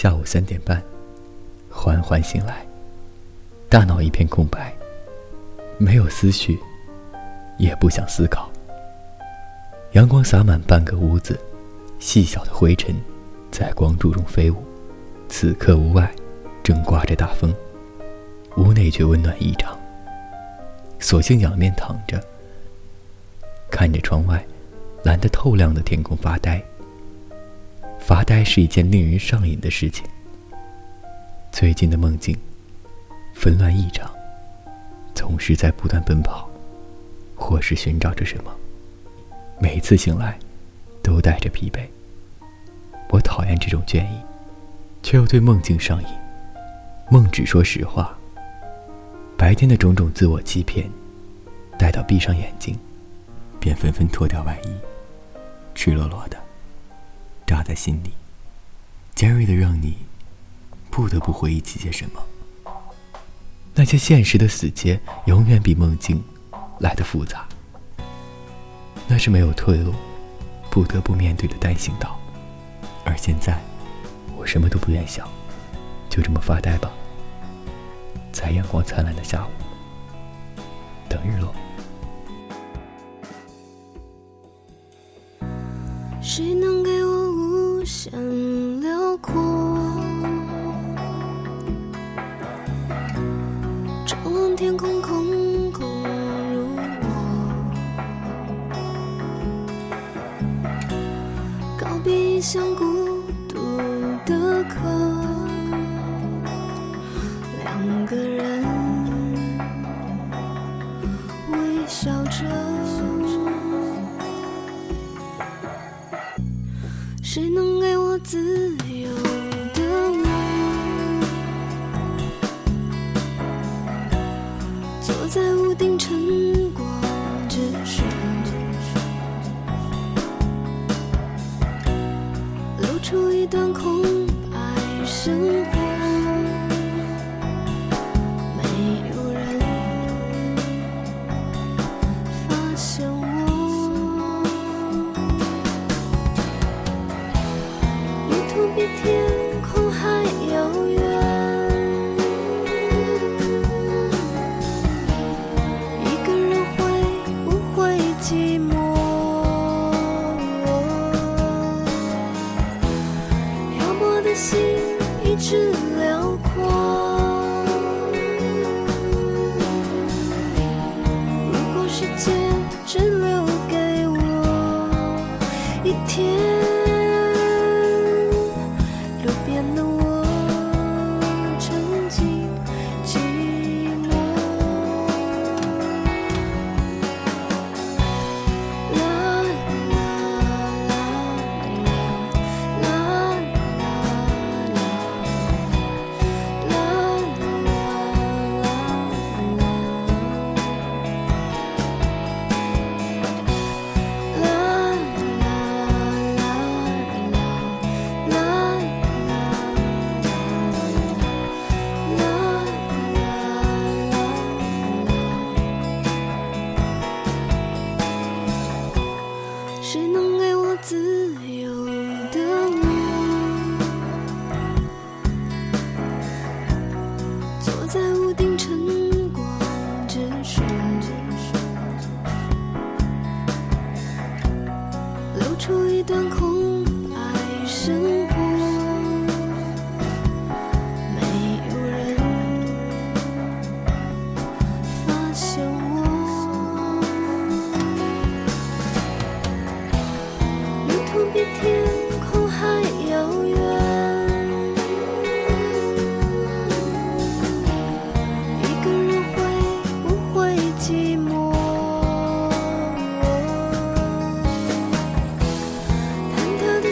下午三点半，缓缓醒来，大脑一片空白，没有思绪，也不想思考。阳光洒满半个屋子，细小的灰尘在光柱中飞舞。此刻屋外正刮着大风，屋内却温暖异常。索性仰面躺着，看着窗外蓝得透亮的天空发呆。发呆是一件令人上瘾的事情。最近的梦境纷乱异常，总是在不断奔跑，或是寻找着什么。每次醒来，都带着疲惫。我讨厌这种倦意，却又对梦境上瘾。梦只说实话。白天的种种自我欺骗，待到闭上眼睛，便纷纷脱掉外衣，赤裸裸的。扎在心里，尖锐的让你不得不回忆起些什么。那些现实的死结，永远比梦境来的复杂。那是没有退路，不得不面对的单行道。而现在，我什么都不愿想，就这么发呆吧，在阳光灿烂的下午，等日落。谁能给天空空空如我，告别异乡孤独的客，两个人微笑着。谁能给我自由一段空白生活没有人发现。心一直辽阔如果世界只留给我一天。出一段空白生。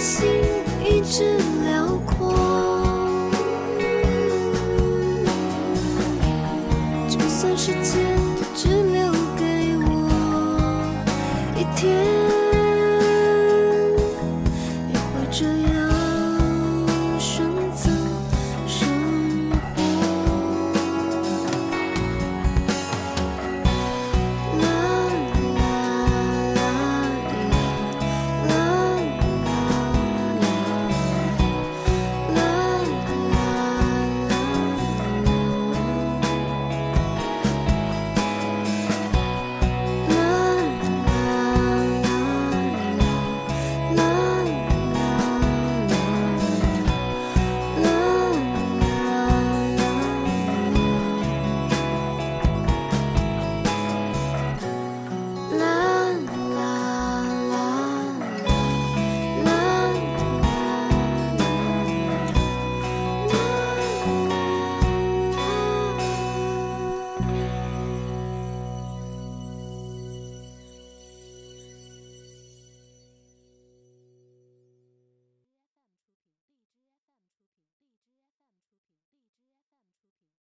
心一直辽阔。就算时间只留给我一天。